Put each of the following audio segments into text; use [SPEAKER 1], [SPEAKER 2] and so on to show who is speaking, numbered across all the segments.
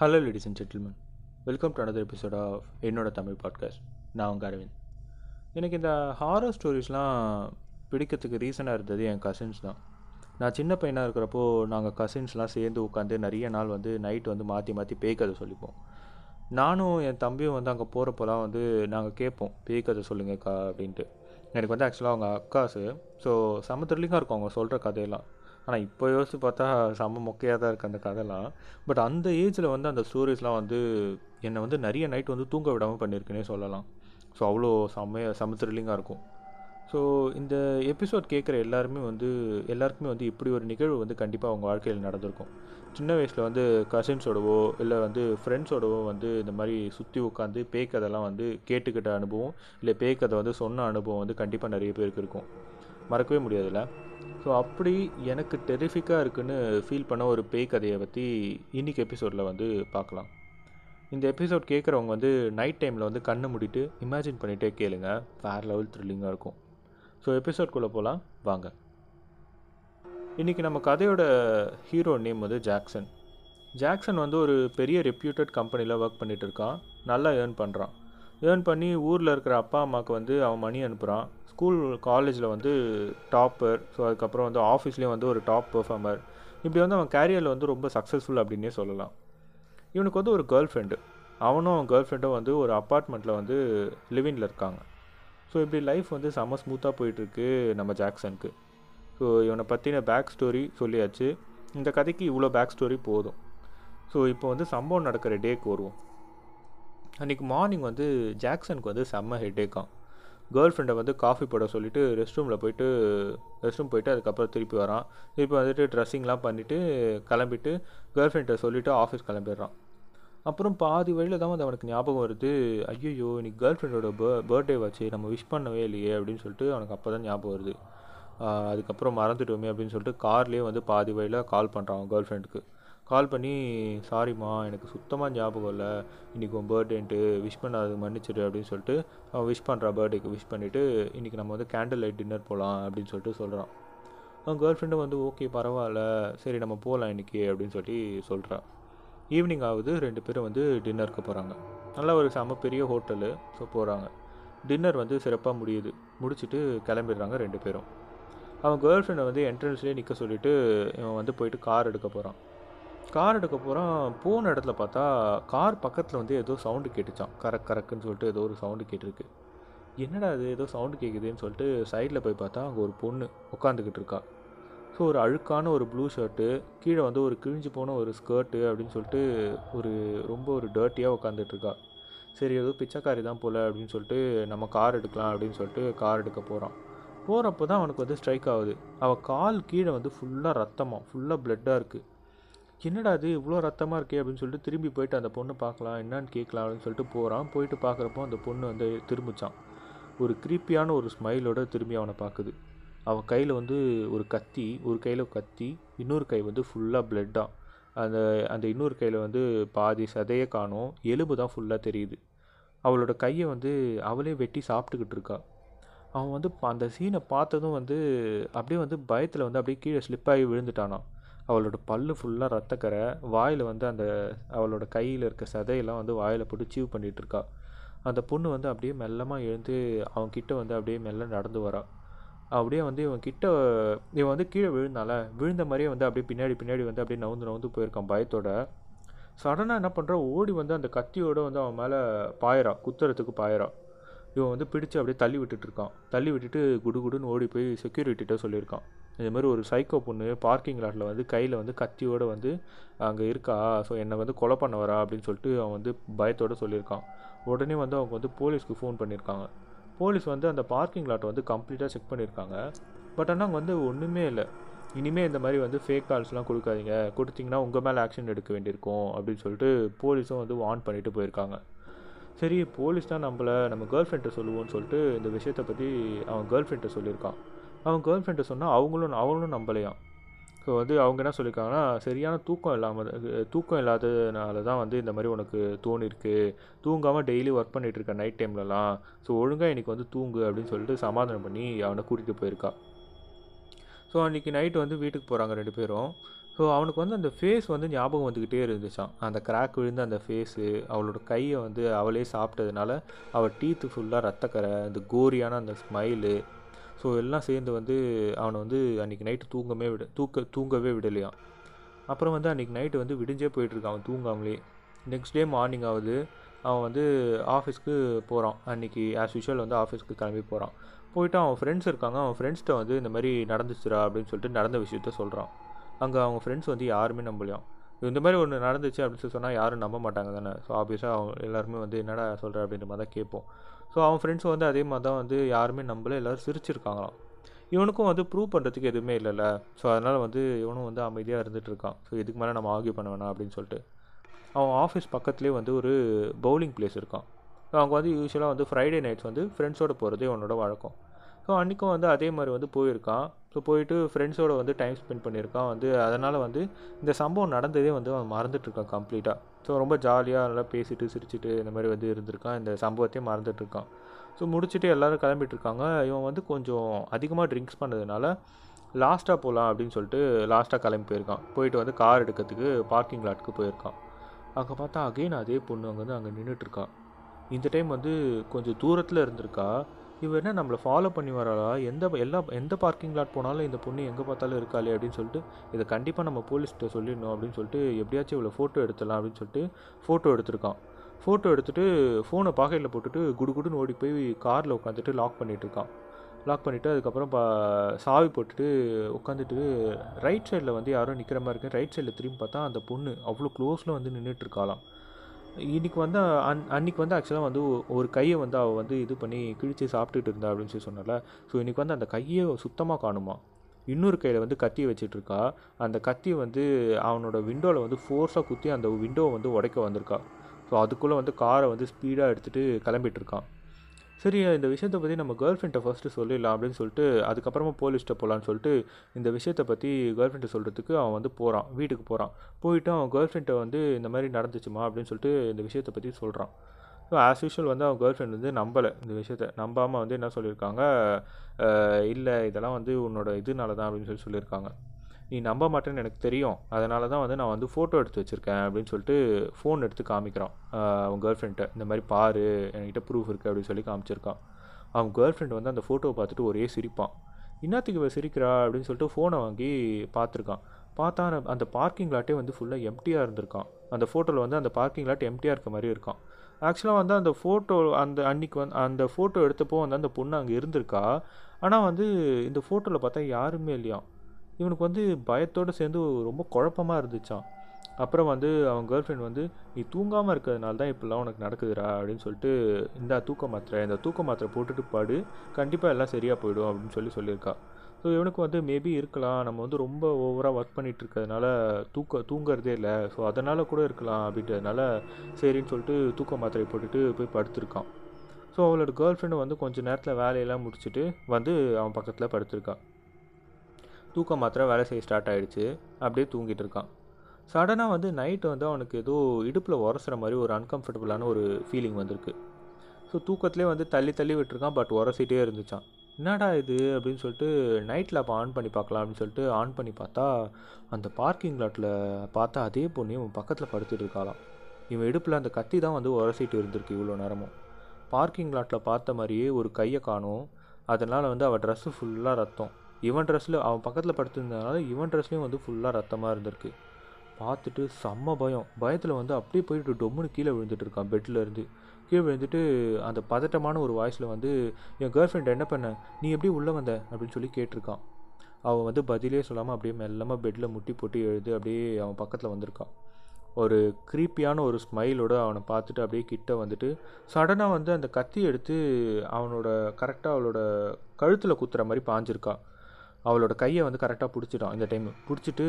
[SPEAKER 1] Hello ladies and gentlemen welcome to another episode of என்னோட Tamil podcast நான் உங்கள் அரவிந்த். எனக்கு இந்த ஹாரர் ஸ்டோரிஸ்லாம் பிடிக்கிறதுக்கு ரீசனாக இருந்தது என் கசின்ஸ் தான். நான் சின்ன பையனாக இருக்கிறப்போ நாங்கள் கசின்ஸ்லாம் சேர்ந்து உட்காந்து நிறைய நாள் வந்து நைட் வந்து மாற்றி மாற்றி பேய் கதை சொல்லிப்போம். நானும் என் தம்பியும் வந்து அங்கே போகிறப்போலாம் வந்து நாங்கள் கேட்போம் பேய் கதை சொல்லுங்கக்கா அப்படின்ட்டு. எனக்கு வந்து ஆக்சுவலாக அவங்க அக்காசு ஸோ செம த்ரில்லிங்காக இருக்கும் அவங்க சொல்கிற கதையெல்லாம். ஆனால் இப்போ யோசித்து பார்த்தா செம்ம மொக்கையாக தான் இருக்குது அந்த கதைலாம். பட் அந்த ஏஜில் வந்து அந்த ஸ்டோரிஸ்லாம் வந்து என்னை வந்து நிறைய நைட் வந்து தூங்க விடாமல் பண்ணியிருக்குன்னே சொல்லலாம். ஸோ அவ்வளோ செம்மைய செம த்ரில்லிங்காக இருக்கும். ஸோ இந்த எபிசோட் கேட்குற எல்லாருமே வந்து எல்லாருக்குமே வந்து இப்படி ஒரு நிகழ்வு வந்து கண்டிப்பாக அவங்க வாழ்க்கையில் நடந்திருக்கும். சின்ன வயசில் வந்து கசின்ஸோடவோ இல்லை வந்து ஃப்ரெண்ட்ஸோடவோ வந்து இந்த மாதிரி சுற்றி உட்காந்து பேய் கதைலாம் வந்து கேட்டுக்கிட்ட அனுபவம் இல்லை பேய் கதை வந்து சொன்ன அனுபவம் வந்து கண்டிப்பாக நிறைய பேருக்கு இருக்கும். மறக்கவே முடியாதுல்ல. ஸோ அப்படி எனக்கு டெரிஃபிக்காக இருக்குன்னு ஃபீல் பண்ண ஒரு பேய் கதையை பற்றி இன்றைக்கி எபிசோடில் வந்து பார்க்கலாம். இந்த எபிசோட் கேட்குறவங்க வந்து நைட் டைமில் வந்து கண்ணை மூடிட்டு இமேஜின் பண்ணிகிட்டே கேளுங்க. வேறு லெவல் த்ரில்லிங்காக இருக்கும். ஸோ எபிசோட்குள்ளே போகலாம் வாங்க. இன்றைக்கி நம்ம கதையோட ஹீரோ நேம் வந்து ஜாக்சன் ஜாக்சன் வந்து ஒரு பெரிய ரெப்யூட்டட் கம்பெனியில் ஒர்க் பண்ணிகிட்டு இருக்கான். நல்லா ஏர்ன் பண்ணுறான் ஏர்ன் பண்ணி ஊரில் இருக்கிற அப்பா அம்மாவுக்கு வந்து அவன் மணி அனுப்புகிறான் ஸ்கூல் காலேஜில் வந்து டாப்பர் ஸோ அதுக்கப்புறம் வந்து ஆஃபீஸ்லேயும் வந்து ஒரு டாப் பெர்ஃபார்மர் இப்படி வந்து அவன் கேரியரில் வந்து ரொம்ப சக்ஸஸ்ஃபுல் அப்படின்னே சொல்லலாம். இவனுக்கு வந்து ஒரு கேர்ள் ஃப்ரெண்டு அவனும் அவன் கேர்ள் ஃப்ரெண்டும் வந்து ஒரு அப்பார்ட்மெண்ட்டில் வந்து லிவிங்கில் இருக்காங்க. ஸோ இப்படி லைஃப் வந்து செம்ம ஸ்மூத்தாக போயிட்டுருக்கு நம்ம ஜாக்சனுக்கு ஸோ இவனை பற்றின பேக் ஸ்டோரி சொல்லியாச்சு. இந்த கதைக்கு இவ்வளோ பேக் ஸ்டோரி போதும். ஸோ இப்போ வந்து சம்பவம் நடக்கிற டேக்கு வருவோம். அன்றைக்கி மார்னிங் வந்து ஜாக்சனுக்கு வந்து செம்ம ஹெட்டேக்கான் கேர்ள் ஃப்ரெண்டை வந்து காஃபி போட சொல்லிவிட்டு ரெஸ்ட் ரூமில் போயிட்டு ரெஸ்ட் ரூம் போயிட்டு அதுக்கப்புறம் திருப்பி வரான். திருப்பி வந்துட்டு ட்ரெஸ்ஸிங்லாம் பண்ணிவிட்டு கிளம்பிட்டு கேர்ள் ஃப்ரெண்ட்டை சொல்லிவிட்டு ஆஃபீஸ் கிளம்பிடுறான். அப்புறம் பாதி வழியில் தான் வந்து அவனுக்கு ஞாபகம் வருது. ஐயோ இன்னைக்கு கேர்ள் ஃப்ரெண்டோட பே பர்த்டே வச்சு நம்ம விஷ் பண்ணவே இல்லையே அப்படின்னு சொல்லிட்டு அவனுக்கு அப்போ தான் ஞாபகம் வருது. அதுக்கப்புறம் மறந்துட்டோமே அப்படின்னு சொல்லிட்டு கார்லேயே வந்து பாதி வழியில் கால் பண்ணுறான் கேர்ள் ஃப்ரெண்டுக்கு கால் பண்ணி சாரிம்மா எனக்கு சுத்தமாக ஞாபகம் இல்லை. இன்றைக்கி உன் பர்த்டேன்ட்டு விஷ் பண்ணாது மன்னிச்சிடு அப்படின்னு சொல்லிட்டு அவன் விஷ் பண்ணுறா பர்த்டேக்கு விஷ் பண்ணிவிட்டு இன்றைக்கி நம்ம வந்து கேண்டில் லைட் டின்னர் போகலாம் அப்படின்னு சொல்லிட்டு சொல்கிறான் அவன் கேர்ள் ஃப்ரெண்டும் வந்து ஓகே பரவாயில்ல. சரி நம்ம போகலாம் இன்றைக்கி அப்படின்னு சொல்லி சொல்கிறான் ஈவினிங் ஆகுது ரெண்டு பேரும் வந்து டின்னருக்கு போகிறாங்க நல்ல ஒரு செம பெரிய ஹோட்டலு ஸோ போகிறாங்க டின்னர் வந்து சிறப்பாக முடியுது. முடிச்சுட்டு கிளம்பிடுறாங்க ரெண்டு பேரும். அவன் கேர்ள் ஃப்ரெண்டை வந்து என்ட்ரன்ஸ்லேயே நிற்க சொல்லிவிட்டு இவன் வந்து போயிட்டு கார் எடுக்க போகிறான் கார் எடுக்க போகிறான் போன இடத்துல பார்த்தா கார் பக்கத்தில் வந்து ஏதோ சவுண்டு கேட்டுச்சான் கரக் கரக்குன்னு சொல்லிட்டு ஏதோ ஒரு சவுண்டு கேட்டிருக்கு. என்னடா அது ஏதோ சவுண்டு கேட்குதுன்னு சொல்லிட்டு சைடில் போய் பார்த்தா அங்கே ஒரு பொண்ணு உட்காந்துக்கிட்டு இருக்கா. ஸோ ஒரு அழுக்கான ஒரு ப்ளூ ஷர்ட்டு கீழே வந்து ஒரு கிழிஞ்சு போன ஒரு ஸ்கர்ட்டு அப்படின்னு சொல்லிட்டு ஒரு ரொம்ப ஒரு டர்ட்டியாக உட்காந்துட்டு இருக்கா. சரி ஏதோ பிச்சைக்காரி தான் போல் அப்படின்னு சொல்லிட்டு நம்ம கார் எடுக்கலாம் அப்படின்னு சொல்லிட்டு கார் எடுக்க போகிறான் போகிறப்போ தான் அவனுக்கு வந்து ஸ்ட்ரைக் ஆகுது. அவள் கால் கீழே வந்து ஃபுல்லாக ரத்தமாக ஃபுல்லாக ப்ளட்டாக இருக்குது என்னடா அது இவ்வளோ ரத்தமாக இருக்கே அப்படின்னு சொல்லிட்டு திரும்பி போயிட்டு அந்த பொண்ணு பார்க்கலாம் என்னன்னு கேட்கலாம் அப்படின்னு சொல்லிட்டு போகிறான் போயிட்டு பார்க்குறப்போ அந்த பொண்ணு வந்து திரும்பிச்சான். ஒரு கிரீப்பியான ஒரு ஸ்மைலோட திரும்பி அவனை பார்க்குது. அவன் கையில் வந்து ஒரு கத்தி ஒரு கையில் கத்தி இன்னொரு கை வந்து ஃபுல்லாக பிளட்டாக அந்த அந்த இன்னொரு கையில் வந்து பாதி சதையை காணும் எலும்பு தான் ஃபுல்லாக தெரியுது. அவளோட கையை வந்து அவளே வெட்டி சாப்பிட்டுக்கிட்டு இருக்கா. அவன் வந்து ப- அந்த சீனை பார்த்ததும் வந்து அப்படியே வந்து பயத்தில் வந்து அப்படியே கீழே ஸ்லிப்பாகி விழுந்துட்டானான் அவளோட பல்லு ஃபுல்லாக ரத்தக்கரை வாயில் வந்து அந்த அவளோட கையில் இருக்க சதையெல்லாம் வந்து வாயில் போட்டு சீவ் பண்ணிகிட்ருக்கா அந்த பொண்ணு வந்து அப்படியே மெல்லமாக எழுந்து அவன் கிட்ட வந்து அப்படியே மெல்ல நடந்து வரா. அப்படியே வந்து இவன் கிட்ட இவன் வந்து கீழே விழுந்தால விழுந்த மாதிரியே வந்து அப்படியே பின்னாடி பின்னாடி வந்து அப்படியே நவுந்து நவுந்து போயிருக்கான் பயத்தோட. சடனாக என்ன பண்ணுறா ஓடி வந்து அந்த கத்தியோட வந்து அவன் மேலே பாயறா குத்துறதுக்கு பாயறா. இவன் வந்து பிடிச்சு அப்படியே தள்ளி விட்டுட்டு இருக்கான். தள்ளி விட்டுட்டு குடுகுடுன்னு ஓடி போய் செக்யூரிட்டிகிட்ட சொல்லியிருக்கான். இந்த மாதிரி ஒரு சைக்கோ பொண்ணு பார்க்கிங் லாட்டில் வந்து கையில் வந்து கத்தியோடு வந்து அங்கே இருக்கா? ஸோ என்னை வந்து கொலை பண்ண வரா? அப்படின்னு சொல்லிட்டு அவன் வந்து பயத்தோடு சொல்லியிருக்கான். உடனே வந்து அவங்க வந்து போலீஸ்க்கு ஃபோன் பண்ணியிருக்காங்க. போலீஸ் வந்து அந்த பார்க்கிங் லாட்டை வந்து கம்ப்ளீட்டாக செக் பண்ணியிருக்காங்க. பட் ஆனால் அங்கே வந்து ஒன்றுமே இல்லை. இனிமேல் இந்த மாதிரி வந்து ஃபேக் கால்ஸ்லாம் கொடுக்காதீங்க. கொடுத்தீங்கன்னா உங்கள் மேலே ஆக்ஷன் எடுக்க வேண்டியிருக்கும் அப்படின்னு சொல்லிட்டு போலீஸும் வந்து வார்ன் பண்ணிட்டு போயிருக்காங்க. சரி போலீஸ் தான் நம்மளை நம்ம கேர்ள் ஃப்ரெண்ட்டை சொல்லுவோம்னு சொல்லிட்டு இந்த விஷயத்தை பற்றி அவன் கேர்ள் ஃப்ரெண்ட்டை சொல்லியிருக்கான். அவன் கேர்ள் ஃப்ரெண்ட்டை சொன்னால் அவங்களும் அவங்களும் நம்பலையாம். ஸோ வந்து அவங்க என்ன சொல்லியிருக்காங்கன்னா சரியான தூக்கம் இல்லாமல் தூக்கம் இல்லாததுனால தான் வந்து இந்த மாதிரி உனக்கு தோணிருக்கு. தூங்காமல் டெய்லி ஒர்க் பண்ணிகிட்டு இருக்க நைட் டைம்லலாம் ஸோ ஒழுங்காக இன்னைக்கு வந்து தூங்கு அப்படின்னு சொல்லிட்டு சமாதானம் பண்ணி அவனை கூட்டிகிட்டு போயிருக்கா. ஸோ அன்றைக்கி நைட்டு வந்து வீட்டுக்கு போகிறாங்க ரெண்டு பேரும். ஸோ அவனுக்கு வந்து அந்த ஃபேஸ் வந்து ஞாபகம் வந்துக்கிட்டே இருந்துச்சான் அந்த கிராக் விழுந்த அந்த ஃபேஸு அவளோட கையை வந்து அவளே சாப்பிட்டதுனால அவள் டீத்து ஃபுல்லாக ரத்தக்கரை அந்த கோரியான அந்த ஸ்மைலு ஸோ எல்லாம் சேர்ந்து வந்து அவனை வந்து அன்றைக்கி நைட்டு தூங்கவே விட தூக்க தூங்கவே விடலையாம். அப்புறம் வந்து அன்றைக்கி நைட்டு வந்து விடிஞ்சே போயிட்டுருக்கான் அவன் தூங்காமலே. நெக்ஸ்ட் டே மார்னிங் ஆகுது அவன் வந்து ஆஃபீஸ்க்கு போகிறான் அன்றைக்கி ஆஸ் யூஷுவல் வந்து ஆஃபீஸ்க்கு கிளம்பி போகிறான் போயிட்டு அவன் ஃப்ரெண்ட்ஸ் இருக்காங்க அவன் ஃப்ரெண்ட்ஸ்கிட்ட வந்து இந்த மாதிரி நடந்துச்சுரா அப்படின்னு சொல்லிட்டு நடந்த விஷயத்த சொல்கிறான் அங்கே அவங்க ஃப்ரெண்ட்ஸ் வந்து யாருமே நம்பலையாம். இந்த மாதிரி ஒன்று நடந்துச்சு அப்படின்னு சொல்லி சொன்னால் யாரும் நம்ப மாட்டாங்க தானே. ஸோ ஆப்வியஸாக அவங்க எல்லாருமே வந்து என்னடா சொல்கிற அப்படின்ற மாதிரி தான் கேட்போம். ஸோ அவன் ஃப்ரெண்ட்ஸ் வந்து அதே மாதிரி தான் வந்து யாருமே நம்பல எல்லோரும் சிரிச்சிருக்காங்களாம். இவனுக்கும் வந்து ப்ரூவ் பண்ணுறதுக்கு எதுவுமே இல்லைல்ல. ஸோ அதனால் வந்து இவனும் வந்து அமைதியாக இருந்துகிட்டு இருக்கான். ஸோ இதுக்கு மேலே நம்ம ஆர்கியூ பண்ண வேணாம் அப்படின்னு சொல்லிட்டு. அவன் ஆஃபீஸ் பக்கத்துலேயே வந்து ஒரு பவுலிங் பிளேஸ் இருக்கான். ஸோ அவங்க வந்து யூஸ்வலாக வந்து ஃப்ரைடே நைட்ஸ் வந்து ஃப்ரெண்ட்ஸோட போகிறதே இவனோட வழக்கம். ஸோ அன்றைக்கும் வந்து அதே மாதிரி வந்து போயிருக்கான். ஸோ போயிட்டு ஃப்ரெண்ட்ஸோடு வந்து டைம் ஸ்பெண்ட் பண்ணியிருக்கான். வந்து அதனால் வந்து இந்த சம்பவம் நடந்ததே வந்து அவன் மறந்துட்டுருக்கான் கம்ப்ளீட்டாக ஸோ ரொம்ப ஜாலியாக நல்லா பேசிட்டு சிரிச்சிட்டு இந்த மாதிரி வந்து இருந்திருக்கான். இந்த சம்பவத்தையும் மறந்துட்டுருக்கான் ஸோ முடிச்சுட்டு எல்லோரும் கிளம்பிட்டுருக்காங்க இவன் வந்து கொஞ்சம் அதிகமாக ட்ரிங்க்ஸ் பண்ணதுனால லாஸ்ட்டாக போகலாம் அப்படின்னு சொல்லிட்டு லாஸ்ட்டாக கிளம்பி போயிருக்கான். போயிட்டு வந்து கார் எடுக்கிறதுக்கு பார்க்கிங் லாட்க்கு போயிருக்கான். அங்கே பார்த்தா அகெயின் அதே பொண்ணு அங்கே வந்து அங்கே நின்றுட்டுருக்கான் இந்த டைம் வந்து கொஞ்சம் தூரத்தில் இருந்திருக்கா. இவர் என்ன நம்மளை ஃபாலோ பண்ணி வராளா? எந்த எல்லா எந்த பார்க்கிங் லாட் போனாலும் இந்த பொண்ணு எங்கே பார்த்தாலும் இருக்காளே அப்படின்னு சொல்லிட்டு இதை கண்டிப்பாக நம்ம போலீஸ்கிட்ட சொல்லிடணும் அப்படின்னு சொல்லிட்டு எப்படியாச்சும் இவ்வளோ ஃபோட்டோ எடுத்துடலாம் அப்படின்னு சொல்லிட்டு ஃபோட்டோ எடுத்திருக்கான். ஃபோட்டோ எடுத்துகிட்டு ஃபோனை பாக்கெட்டில் போட்டுட்டு குடுகுடுன்னு ஓடி போய் காரில் உட்காந்துட்டு லாக் பண்ணிகிட்டு இருக்கான். லாக் பண்ணிவிட்டு அதுக்கப்புறம் பா சாவி போட்டுட்டு உட்காந்துட்டு ரைட் சைடில் வந்து யாரும் நிற்கிற மாதிரி இருக்கு. ரைட் சைடில் திரும்பி பார்த்தா அந்த பொண்ணு அவ்வளோ க்ளோஸில் வந்து நின்றுட்டு இருக்காளாம். இன்றைக்கி வந்து அன் அன்றைக்கி வந்து ஆக்சுவலாக வந்து ஒரு கையை வந்து அவள் வந்து இது பண்ணி கிழிச்சு சாப்பிட்டுட்டு இருந்தா அப்படின்னு சொல்லி சொன்னால ஸோ இன்றைக்கி வந்து அந்த கையை சுத்தமாக காணுமா? இன்னொரு கையில் வந்து கத்தியை வச்சிட்ருக்கா அந்த கத்தி வந்து அவனோட விண்டோவில் வந்து ஃபோர்ஸாக குத்தி அந்த விண்டோவை வந்து உடைக்க வந்திருக்கா. ஸோ அதுக்குள்ளே வந்து காரை வந்து ஸ்பீடாக எடுத்துகிட்டு கிளம்பிட்டு இருக்கான் சரி இந்த விஷயத்தை பற்றி நம்ம கேர்ள் ஃப்ரெண்ட்டை ஃபஸ்ட்டு சொல்லிடலாம் அப்படின்னு சொல்லிட்டு அதுக்கப்புறமா போலீஸ்கிட்ட போகலான்னு சொல்லிட்டு இந்த விஷயத்தை பற்றி கேர்ள் ஃப்ரெண்ட்டை சொல்கிறதுக்கு அவன் வந்து போகிறான் வீட்டுக்கு போகிறான் போயிட்டு அவன் கேர்ள் ஃப்ரெண்ட்டை வந்து இந்த மாதிரி நடந்துச்சுமா அப்படின்னு சொல்லிட்டு இந்த விஷயத்தை பற்றி சொல்கிறான் ஸோ ஆஸ் யூஷுவல் வந்து அவன் கேர்ள் ஃப்ரெண்ட் வந்து நம்பலை இந்த விஷயத்த. நம்பாமல் வந்து என்ன சொல்லியிருக்காங்க? இல்லை இதெல்லாம் வந்து உன்னோட இதனால தான் அப்படின்னு சொல்லி சொல்லியிருக்காங்க. நீ நம்ப மாட்டேன்னு எனக்கு தெரியும். அதனால தான் வந்து நான் வந்து ஃபோட்டோ எடுத்து வச்சுருக்கேன் அப்படின்னு சொல்லிட்டு ஃபோன் எடுத்து காமிக்கிறான். அவன் கேர்ள் ஃப்ரெண்ட்டை இந்த மாதிரி பாரு என்கிட்ட ப்ரூஃப் இருக்குது அப்படின்னு சொல்லி காமிச்சிருக்கான். அவன் கேர்ள் ஃப்ரெண்ட் வந்து அந்த ஃபோட்டோவை பார்த்துட்டு ஒரே சிரிப்பான். இன்னத்துக்கு இவ சிரிக்கிறா? அப்படின்னு சொல்லிட்டு ஃபோனை வாங்கி பார்த்துருக்கான். பார்த்தா அந்த பார்க்கிங் லாட்டே வந்து ஃபுல்லாக எம்டியாக இருந்திருக்கான். அந்த ஃபோட்டோவில் வந்து அந்த பார்க்கிங் லாட் எம்டியாக இருக்க மாதிரி இருக்கான். ஆக்சுவலாக வந்து அந்த ஃபோட்டோ அந்த அன்னைக்கு வந்து அந்த ஃபோட்டோ எடுத்தப்போ வந்து அந்த பொண்ணு அங்கே இருந்திருக்கா. ஆனால் வந்து இந்த ஃபோட்டோவில் பார்த்தா யாருமே இல்லையா இவனுக்கு வந்து பயத்தோடு சேர்ந்து ரொம்ப குழப்பமாக இருந்துச்சான் அப்புறம் வந்து அவன் கேர்ள் ஃப்ரெண்ட் வந்து நீ தூங்காமல் இருக்கிறதுனால தான் இப்படிலாம் உனக்கு நடக்குதுடா அப்படின்னு சொல்லிட்டு இந்த தூக்க மாத்திரை இந்த தூக்க மாத்திரை போட்டுட்டு பாடு. கண்டிப்பாக எல்லாம் சரியாக போயிடும் அப்படின்னு சொல்லி சொல்லியிருக்கா. ஸோ இவனுக்கு வந்து மேபி இருக்கலாம். நம்ம வந்து ரொம்ப ஓவராக ஒர்க் பண்ணிகிட்டு இருக்கிறதுனால தூக்க தூங்குறதே இல்லை. ஸோ அதனால் கூட இருக்கலாம் அப்படின்றதுனால சரின்னு சொல்லிட்டு தூக்க மாத்திரை போட்டுட்டு போய் படுத்திருக்கான். ஸோ அவளோட கேர்ள் ஃப்ரெண்டு வந்து கொஞ்சம் நேரத்தில் வேலையெல்லாம் முடிச்சுட்டு வந்து அவன் பக்கத்தில் படுத்திருக்கான். தூக்கம் மாத்திரை வேலை செய்ய ஸ்டார்ட் ஆகிடுச்சு அப்படியே தூங்கிட்டு இருக்கான். சடனாக வந்து நைட்டு வந்து அவனுக்கு ஏதோ இடுப்பில் உரசுற மாதிரி ஒரு அன்கம்ஃபர்டபுளான ஒரு ஃபீலிங் வந்திருக்கு. ஸோ தூக்கத்துலேயே வந்து தள்ளி தள்ளி விட்டுருக்கான் பட் உரசிட்டே இருந்துச்சான் என்னடா இது? அப்படின்னு சொல்லிட்டு நைட்டில் அப்போ ஆன் பண்ணி பார்க்கலாம் அப்படின்னு சொல்லிட்டு ஆன் பண்ணி பார்த்தா அந்த பார்க்கிங் லாட்டில் பார்த்தா அதே பொண்ணு இவன் பக்கத்தில் படுத்துட்டு இருக்காளாம். இவன் இடுப்பில் அந்த கத்தி தான் வந்து உரசிட்டு இருந்திருக்கு இவ்வளோ நேரமும். பார்க்கிங் லாட்டில் பார்த்த மாதிரியே ஒரு கையை காணும். அதனால் வந்து அவள் ட்ரெஸ்ஸு ஃபுல்லாக ரத்தம். இவன் ட்ரெஸ்ஸில் அவன் பக்கத்தில் படுத்திருந்ததுனால இவன் ட்ரெஸ்லேயும் வந்து ஃபுல்லாக ரத்தமாக இருந்திருக்கு. பார்த்துட்டு செம்ம பயம். பயத்தில் வந்து அப்படியே போயிட்டு டொம்முன்னு கீழே விழுந்துட்டு இருக்கான் பெட்டில் இருந்து. கீழே விழுந்துட்டு அந்த பதட்டமான ஒரு வாய்ஸில் வந்து என் கேர்ள் ஃப்ரெண்ட் என்ன பண்ண? நீ எப்படி உள்ளே வந்த? அப்படின்னு சொல்லி கேட்டிருக்கான். அவன் வந்து பதிலே சொல்லாமல் அப்படியே மெல்லமாக பெட்டில் முட்டி போட்டு எழுது அப்படியே அவன் பக்கத்தில் வந்திருக்கான். ஒரு க்ரீப்பியான ஒரு ஸ்மைலோடு அவனை பார்த்துட்டு அப்படியே கிட்ட வந்துட்டு சடனாக வந்து அந்த கத்தி எடுத்து அவனோட கரெக்டாக அவளோட கழுத்தில் குத்துற மாதிரி பாஞ்சிருக்கான். அவளோட கையை வந்து கரெக்டாக பிடிச்சிட்டான். இந்த டைம் பிடிச்சிட்டு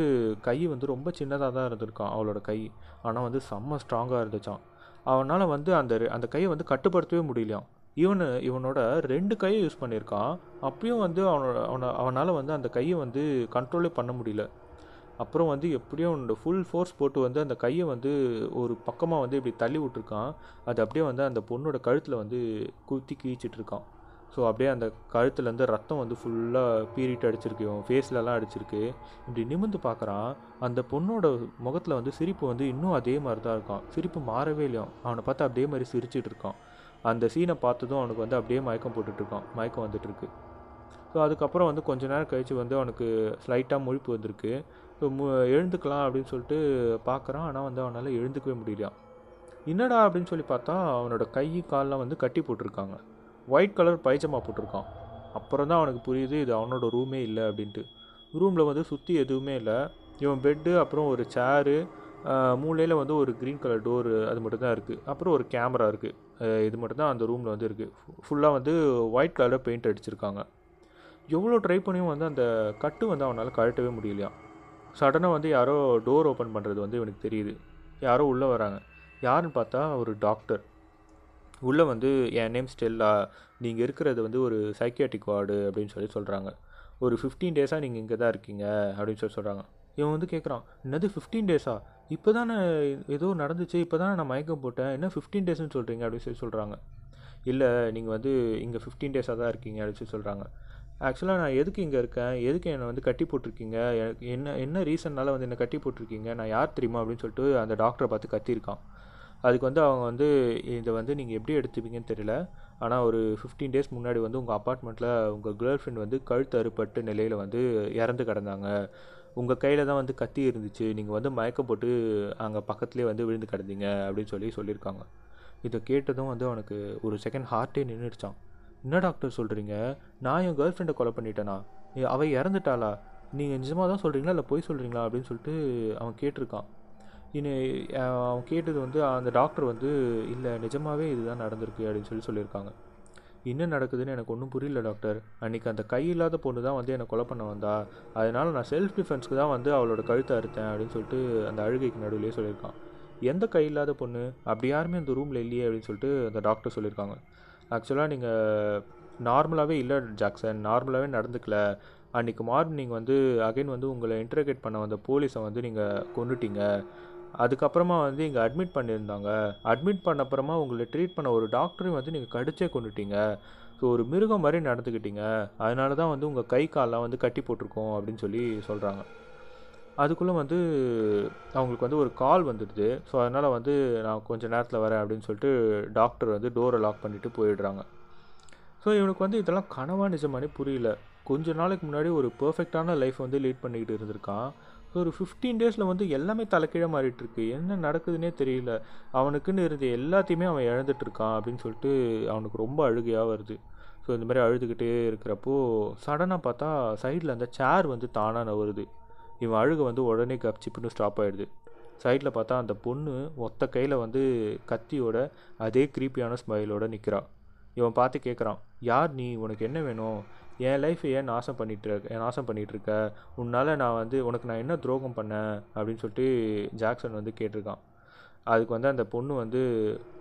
[SPEAKER 1] கை வந்து ரொம்ப சின்னதாக தான் இருந்திருக்கான் அவளோட கை. ஆனால் வந்து செம்ம ஸ்ட்ராங்காக இருந்துச்சான் அவனால் வந்து அந்த அந்த கையை வந்து கட்டுப்படுத்தவே முடியலையாம். இவனு இவனோட ரெண்டு கையை யூஸ் பண்ணியிருக்கான். அப்பயும் வந்து அவனோட அவனை அவனால் வந்து அந்த கையை வந்து கண்ட்ரோலே பண்ண முடியல. அப்புறம் வந்து எப்படியும் அவனோட ஃபுல் ஃபோர்ஸ் போட்டு வந்து அந்த கையை வந்து ஒரு பக்கமாக வந்து இப்படி தள்ளி விட்டுருக்கான். அது அப்படியே வந்து அந்த பொண்ணோட கழுத்தில் வந்து குத்தி கிழிச்சிட்டுருக்கான் ஸோ அப்படியே அந்த கழுத்துலேருந்து ரத்தம் வந்து ஃபுல்லாக பீரிட்டு அடிச்சிருக்கு. இவன் ஃபேஸ்லலாம் அடிச்சிருக்கு. இப்படி நிமிந்து பார்க்குறான் அந்த பொண்ணோட முகத்தில் வந்து சிரிப்பு வந்து இன்னும் அதே மாதிரி தான் இருக்கான். சிரிப்பு மாறவே இல்லையா? அவனை பார்த்து அப்படியே மாதிரி சிரிச்சிட்டு இருக்கான். அந்த சீனை பார்த்ததும் அவனுக்கு வந்து அப்படியே மயக்கம் போட்டுட்ருக்கான் மயக்கம் வந்துட்டுருக்கு ஸோ அதுக்கப்புறம் வந்து கொஞ்ச நேரம் கழித்து வந்து அவனுக்கு ஸ்லைட்டாக முழிப்பு வந்திருக்கு. ஸோ மு எழுந்துக்கலாம் அப்படின்னு சொல்லிட்டு பார்க்குறான் ஆனால் வந்து அவனால் எழுந்துக்கவே முடியலையாம் என்னடா அப்படின்னு சொல்லி பார்த்தா அவனோட கை காலெலாம் வந்து கட்டி போட்டிருக்காங்க. ஒயிட் கலர் பைஜமா போட்டிருக்கான். அப்புறம் தான் அவனுக்கு புரியுது இது அவனோட ரூமே இல்லை அப்படின்ட்டு. ரூமில் வந்து சுற்றி எதுவுமே இல்லை. இவன் பெட்டு அப்புறம் ஒரு சேரு மூலையில் வந்து ஒரு க்ரீன் கலர் டோர் அது மட்டும் தான் இருக்குது அப்புறம் ஒரு கேமரா இருக்குது இது மட்டும் தான் அந்த ரூமில் வந்து இருக்குது ஃபுல்லாக வந்து ஒயிட் கலரில் பெயிண்ட் அடிச்சிருக்காங்க. எவ்வளோ ட்ரை பண்ணியும் வந்து அந்த கட்டு வந்து அவனால் கழட்டவே முடியலையா சடனாக வந்து யாரோ டோர் ஓப்பன் பண்ணுறது வந்து இவனுக்கு தெரியுது. யாரோ உள்ளே வராங்க. யாருன்னு பார்த்தா ஒரு டாக்டர் உள்ளே வந்து என் நேம் ஸ்டெல்லா நீங்கள் இருக்கிறது வந்து ஒரு சைக்கியாட்டிக் வார்டு அப்படின்னு சொல்லி சொல்கிறாங்க ஒரு ஃபிஃப்டீன் டேஸாக நீங்கள் இங்கே தான் இருக்கீங்க அப்படின்னு சொல்லி சொல்கிறாங்க இவன் வந்து கேட்குறான் என்னது ஃபிஃப்டீன் டேஸா இப்போ தானே ஏதோ நடந்துச்சு இப்போ தானே நான் மயக்கம் போட்டேன். என்ன ஃபிஃப்டீன் டேஸ்னு சொல்கிறீங்க அப்படின்னு சொல்லி சொல்கிறாங்க இல்லை நீங்கள் வந்து இங்கே ஃபிஃப்டீன் டேஸாக தான் இருக்கீங்க அப்படின்னு சொல்லி சொல்கிறாங்க ஆக்சுவலாக நான் எதுக்கு இங்கே இருக்கேன்? எதுக்கு என்னை வந்து கட்டி போட்டிருக்கீங்க? என்ன என்ன ரீசன்னால வந்து என்னை கட்டி போட்டிருக்கீங்க? நான் யார் தெரியுமா? அப்படின்னு சொல்லிட்டு அந்த டாக்டரை பார்த்து கத்தியிருக்கான். அதுக்கு வந்து அவங்க வந்து இதை வந்து நீங்கள் எப்படி எடுத்துப்பீங்கன்னு தெரியல. ஆனால் ஒரு ஃபிஃப்டீன் டேஸ் முன்னாடி வந்து உங்கள் அப்பார்ட்மெண்ட்டில் உங்கள் கேர்ள் ஃப்ரெண்ட் வந்து கழுத்து அறுபட்டு நிலையில் வந்து இறந்து கிடந்தாங்க. உங்கள் கையில் தான் வந்து கத்தி இருந்துச்சு. நீங்கள் வந்து மயக்கம் போட்டு அங்கே பக்கத்துலேயே வந்து விழுந்து கிடந்தீங்க அப்படின்னு சொல்லி சொல்லியிருக்காங்க. இதை கேட்டதும் வந்து அவனுக்கு ஒரு செகண்ட் ஹார்ட்டே நின்றுடுச்சான் என்ன டாக்டர் சொல்கிறீங்க நான் என் கேர்ள் ஃப்ரெண்டை கொலை பண்ணிட்டேனா? அவள் இறந்துட்டாளா? நீங்கள் நிஜமாக தான் சொல்கிறீங்களா இல்லை பொய் சொல்கிறீங்களா அப்படின்னு சொல்லிட்டு அவன் கேட்டிருக்கான். இன்னும் அவன் கேட்டது வந்து அந்த டாக்டர் வந்து இல்லை நிஜமாகவே இதுதான் நடந்திருக்கு அப்படின்னு சொல்லி சொல்லியிருக்காங்க. என்ன நடக்குதுன்னு எனக்கு ஒன்றும் புரியல டாக்டர் அன்றைக்கி அந்த கை இல்லாத பொண்ணு தான் வந்து என்னை கொலை பண்ண வந்தா. அதனால் நான் செல்ஃப் டிஃபென்ஸ்க்கு தான் வந்து அவளோட கழுத்தை அறுத்தேன் அப்படின்னு சொல்லிட்டு அந்த அழுகைக்கு நடுவிலே சொல்லியிருக்கான். எந்த கை இல்லாத பொண்ணு? அப்படி யாருமே அந்த ரூமில் இல்லையே அப்படின்னு சொல்லிட்டு அந்த டாக்டர் சொல்லியிருக்காங்க. ஆக்சுவலாக நீங்கள் நார்மலாகவே இல்லை ஜாக்சன். நார்மலாகவே நடந்துக்கல. அன்றைக்கி மார்னிங் வந்து அகைன் வந்து உங்களை இன்டர்கேட் பண்ண வந்த போலீஸை வந்து நீங்கள் கொண்டுட்டீங்க அதுக்கப்புறமா வந்து இங்கே அட்மிட் பண்ணியிருந்தாங்க. அட்மிட் பண்ண அப்புறமா உங்களை ட்ரீட் பண்ண ஒரு டாக்டரையும் வந்து நீங்கள் கடிச்சே கொண்டுட்டீங்க. ஸோ ஒரு மிருகம் மாதிரி நடந்துக்கிட்டீங்க. அதனால தான் வந்து உங்கள் கை காலெலாம் வந்து கட்டி போட்டிருக்கோம் அப்படின்னு சொல்லி சொல்கிறாங்க அதுக்குள்ளே வந்து அவங்களுக்கு வந்து ஒரு கால் வந்துடுது. ஸோ அதனால் வந்து நான் கொஞ்சம் நேரத்தில் வரேன் அப்படின்னு சொல்லிட்டு டாக்டர் வந்து டோரை லாக் பண்ணிவிட்டு போயிடுறாங்க. ஸோ இவனுக்கு வந்து இதெல்லாம் கனவா நிஜமானே புரியல. கொஞ்ச நாளைக்கு முன்னாடி ஒரு பர்ஃபெக்டான லைஃப் வந்து லீட் பண்ணிக்கிட்டு இருந்திருக்கான். ஒரு ஃபிஃப்டீன் டேஸில் வந்து எல்லாமே தலைக்கீழ மாறிட்டுருக்கு. என்ன நடக்குதுன்னே தெரியல. அவனுக்குன்னு இருந்த எல்லாத்தையுமே அவன் இழந்துட்டு இருக்கான் அப்படின்னு சொல்லிட்டு அவனுக்கு ரொம்ப அழுகையாக வருது. ஸோ இந்த மாதிரி அழுதுகிட்டே இருக்கிறப்போ சடனாக பார்த்தா சைடில் அந்த சேர் வந்து தானாக நவருது இவன் அழுக வந்து உடனே கப்சிப்புன்னு ஸ்டாப் ஆகிடுது சைடில் பார்த்தா அந்த பொண்ணு ஒத்த கையில் வந்து கத்தியோட அதே க்ரீப்பியான ஸ்மைலோட நிற்கிறா இவன் பார்த்து கேட்குறான் யார் நீ? உனக்கு என்ன வேணும்? என் லைஃப்பை ஏன் நாசம் பண்ணிட்டு நாசம் பண்ணிகிட்ருக்க உன்னால் நான் வந்து உனக்கு நான் என்ன துரோகம் பண்ணேன்? அப்படின்னு சொல்லிட்டு ஜாக்சன் வந்து கேட்டிருக்கான். அதுக்கு வந்து அந்த பொண்ணு வந்து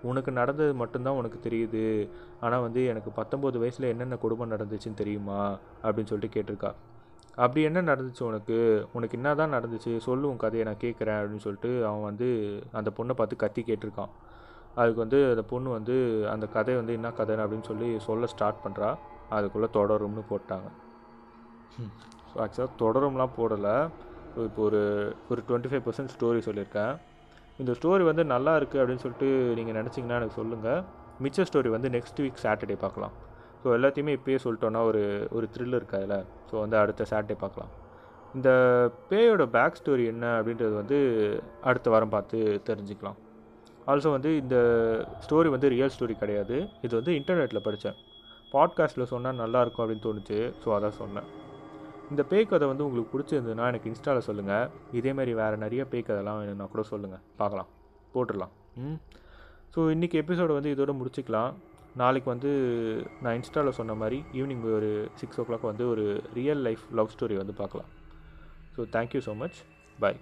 [SPEAKER 1] உனக்கு நடந்தது மட்டும்தான் உனக்கு தெரியுது. ஆனால் வந்து எனக்கு பத்தொம்போது வயசில் என்னென்ன குடும்பம் நடந்துச்சுன்னு தெரியுமா? அப்படின்னு சொல்லிட்டு கேட்டிருக்கா. அப்படி என்ன நடந்துச்சு உனக்கு? உனக்கு என்ன தான் நடந்துச்சு? சொல்லு உன் கதையை நான் கேட்குறேன் அப்படின்னு சொல்லிட்டு அவன் வந்து அந்த பொண்ணை பார்த்து கத்தி கேட்டிருக்கான். அதுக்கு வந்து அந்த பொண்ணு வந்து அந்த கதை வந்து என்ன கதை அப்படின்னு சொல்லி சொல்ல ஸ்டார்ட் பண்ணுறா அதுக்குள்ளே தொடரும்னு போட்டாங்க. ஸோ ஆக்சுவலாக தொடரும்லாம் போடலை. இப்போ ஒரு ஒரு டுவெண்ட்டி ஃபைவ் பர்சன்ட் ஸ்டோரி சொல்லியிருக்கேன். இந்த ஸ்டோரி வந்து நல்லா இருக்குது அப்படின்னு சொல்லிட்டு நீங்கள் நினச்சிங்கன்னா எனக்கு சொல்லுங்கள் மிச்ச ஸ்டோரி வந்து நெக்ஸ்ட் வீக் சாட்டர்டே பார்க்கலாம். ஸோ எல்லாத்தையுமே இப்பயே சொல்லிட்டோன்னா ஒரு ஒரு த்ரில் இருக்கு அதில் ஸோ வந்து அடுத்த சாட்டர்டே பார்க்கலாம். இந்த பேயோட பேக் ஸ்டோரி என்ன அப்படின்றது வந்து அடுத்த வாரம் பார்த்து தெரிஞ்சுக்கலாம். ஆல்சோ வந்து இந்த ஸ்டோரி வந்து ரியல் ஸ்டோரி கிடையாது. இது வந்து இன்டர்நெட்டில் படித்தேன் பாட்காஸ்ட்டில் சொன்னால் நல்லாயிருக்கும் அப்படின்னு தோணுச்சு. ஸோ அதான் சொன்னேன். இந்த பேய் கதை வந்து உங்களுக்கு பிடிச்சிருந்ததுன்னா எனக்கு இன்ஸ்டாவில் சொல்லுங்கள் இதேமாரி வேறு நிறைய பேய் கதைலாம் வேணும்னா கூட சொல்லுங்கள் பார்க்கலாம். போட்டுடலாம். ம். ஸோ இன்றைக்கி எபிசோடை வந்து இதோட முடிச்சுக்கலாம். நாளைக்கு வந்து நான் இன்ஸ்டாவில் சொன்ன மாதிரி ஈவினிங் ஒரு சிக்ஸ் ஓ கிளாக் வந்து ஒரு ரியல் லைஃப் லவ் ஸ்டோரி வந்து பார்க்கலாம். So thank you so much bye